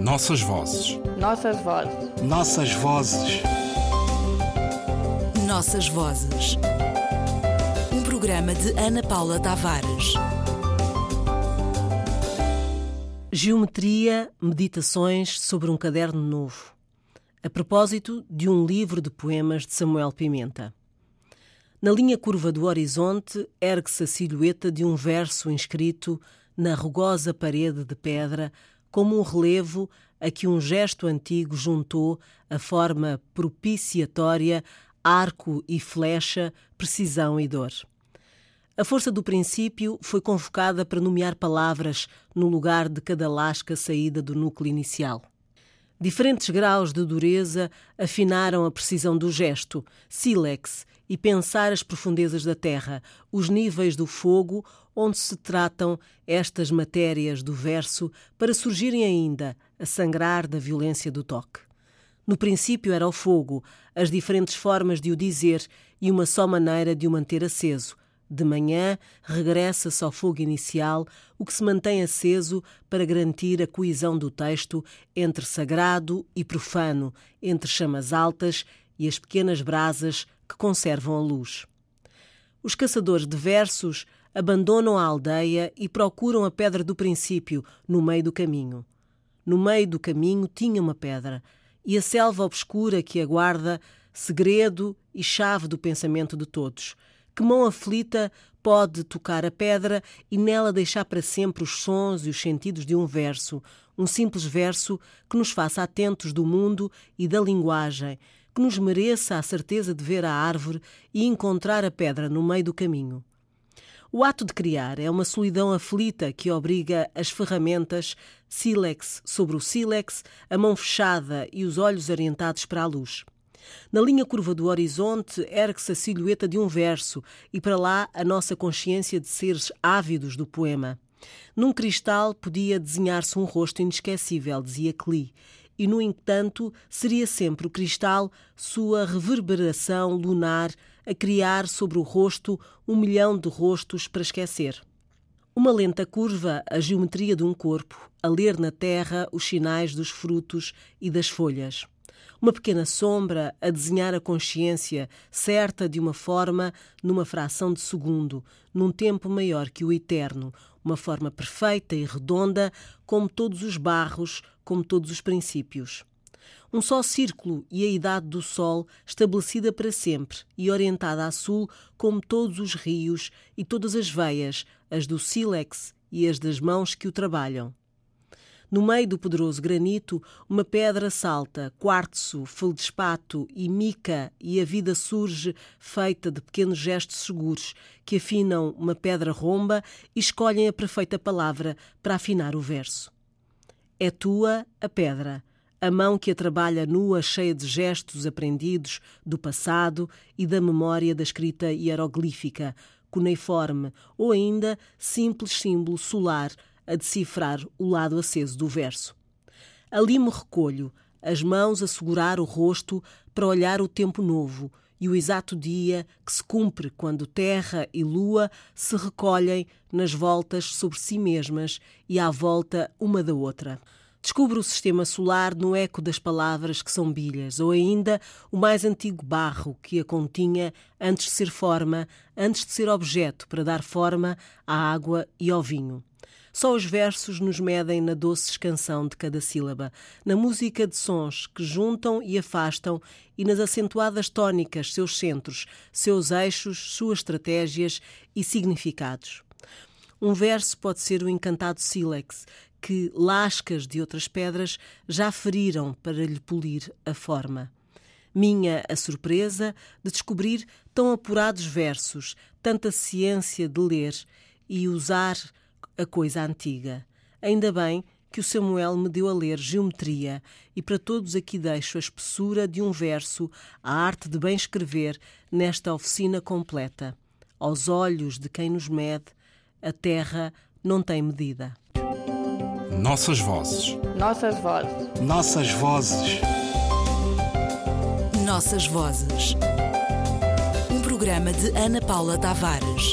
Nossas vozes. Nossas vozes. Nossas vozes. Nossas vozes. Um programa de Ana Paula Tavares. Geometria, meditações sobre um caderno novo. A propósito de um livro de poemas de Samuel Pimenta. Na linha curva do horizonte ergue-se a silhueta de um verso inscrito na rugosa parede de pedra, como um relevo a que um gesto antigo juntou a forma propiciatória, arco e flecha, precisão e dor. A força do princípio foi convocada para nomear palavras no lugar de cada lasca saída do núcleo inicial. Diferentes graus de dureza afinaram a precisão do gesto, sílex, e pensar as profundezas da terra, os níveis do fogo onde se tratam estas matérias do verso para surgirem ainda a sangrar da violência do toque. No princípio era o fogo, as diferentes formas de o dizer e uma só maneira de o manter aceso, de manhã, regressa-se ao fogo inicial, o que se mantém aceso para garantir a coesão do texto entre sagrado e profano, entre chamas altas e as pequenas brasas que conservam a luz. Os caçadores de versos abandonam a aldeia e procuram a pedra do princípio no meio do caminho. No meio do caminho tinha uma pedra, e a selva obscura que aguarda, segredo e chave do pensamento de todos que mão aflita pode tocar a pedra e nela deixar para sempre os sons e os sentidos de um verso, um simples verso que nos faça atentos do mundo e da linguagem, que nos mereça a certeza de ver a árvore e encontrar a pedra no meio do caminho. O ato de criar é uma solidão aflita que obriga as ferramentas sílex sobre o sílex, a mão fechada e os olhos orientados para a luz. Na linha curva do horizonte ergue-se a silhueta de um verso e para lá a nossa consciência de seres ávidos do poema. Num cristal podia desenhar-se um rosto inesquecível, dizia Klee, e, no entanto, seria sempre o cristal, sua reverberação lunar, a criar sobre o rosto um milhão de rostos para esquecer. Uma lenta curva, a geometria de um corpo, a ler na terra os sinais dos frutos e das folhas uma pequena sombra a desenhar a consciência certa de uma forma numa fração de segundo, num tempo maior que o eterno, uma forma perfeita e redonda, como todos os barros, como todos os princípios. Um só círculo e a idade do Sol, estabelecida para sempre e orientada a sul, como todos os rios e todas as veias, as do sílex e as das mãos que o trabalham. No meio do poderoso granito, uma pedra salta, quartzo, feldespato e mica, e a vida surge feita de pequenos gestos seguros que afinam uma pedra romba e escolhem a perfeita palavra para afinar o verso. É tua a pedra, a mão que a trabalha nua, cheia de gestos aprendidos do passado e da memória da escrita hieroglífica, cuneiforme ou ainda simples símbolo solar a decifrar o lado aceso do verso. Ali me recolho, as mãos a segurar o rosto para olhar o tempo novo e o exato dia que se cumpre quando terra e lua se recolhem nas voltas sobre si mesmas e à volta uma da outra. Descubro o sistema solar no eco das palavras que são bilhas, ou ainda o mais antigo barro que a continha antes de ser forma, antes de ser objeto para dar forma à água e ao vinho. Só os versos nos medem na doce escansão de cada sílaba, na música de sons que juntam e afastam e nas acentuadas tónicas, seus centros, seus eixos, suas estratégias e significados. Um verso pode ser o encantado sílex, que lascas de outras pedras já feriram para lhe polir a forma. Minha a surpresa de descobrir tão apurados versos, tanta ciência de ler e usar a coisa antiga. Ainda bem que o Samuel me deu a ler geometria e para todos aqui deixo a espessura de um verso, a arte de bem escrever nesta oficina completa. Aos olhos de quem nos mede, a terra não tem medida. Nossas vozes. Nossas vozes. Nossas vozes. Nossas vozes. Um programa de Ana Paula Tavares.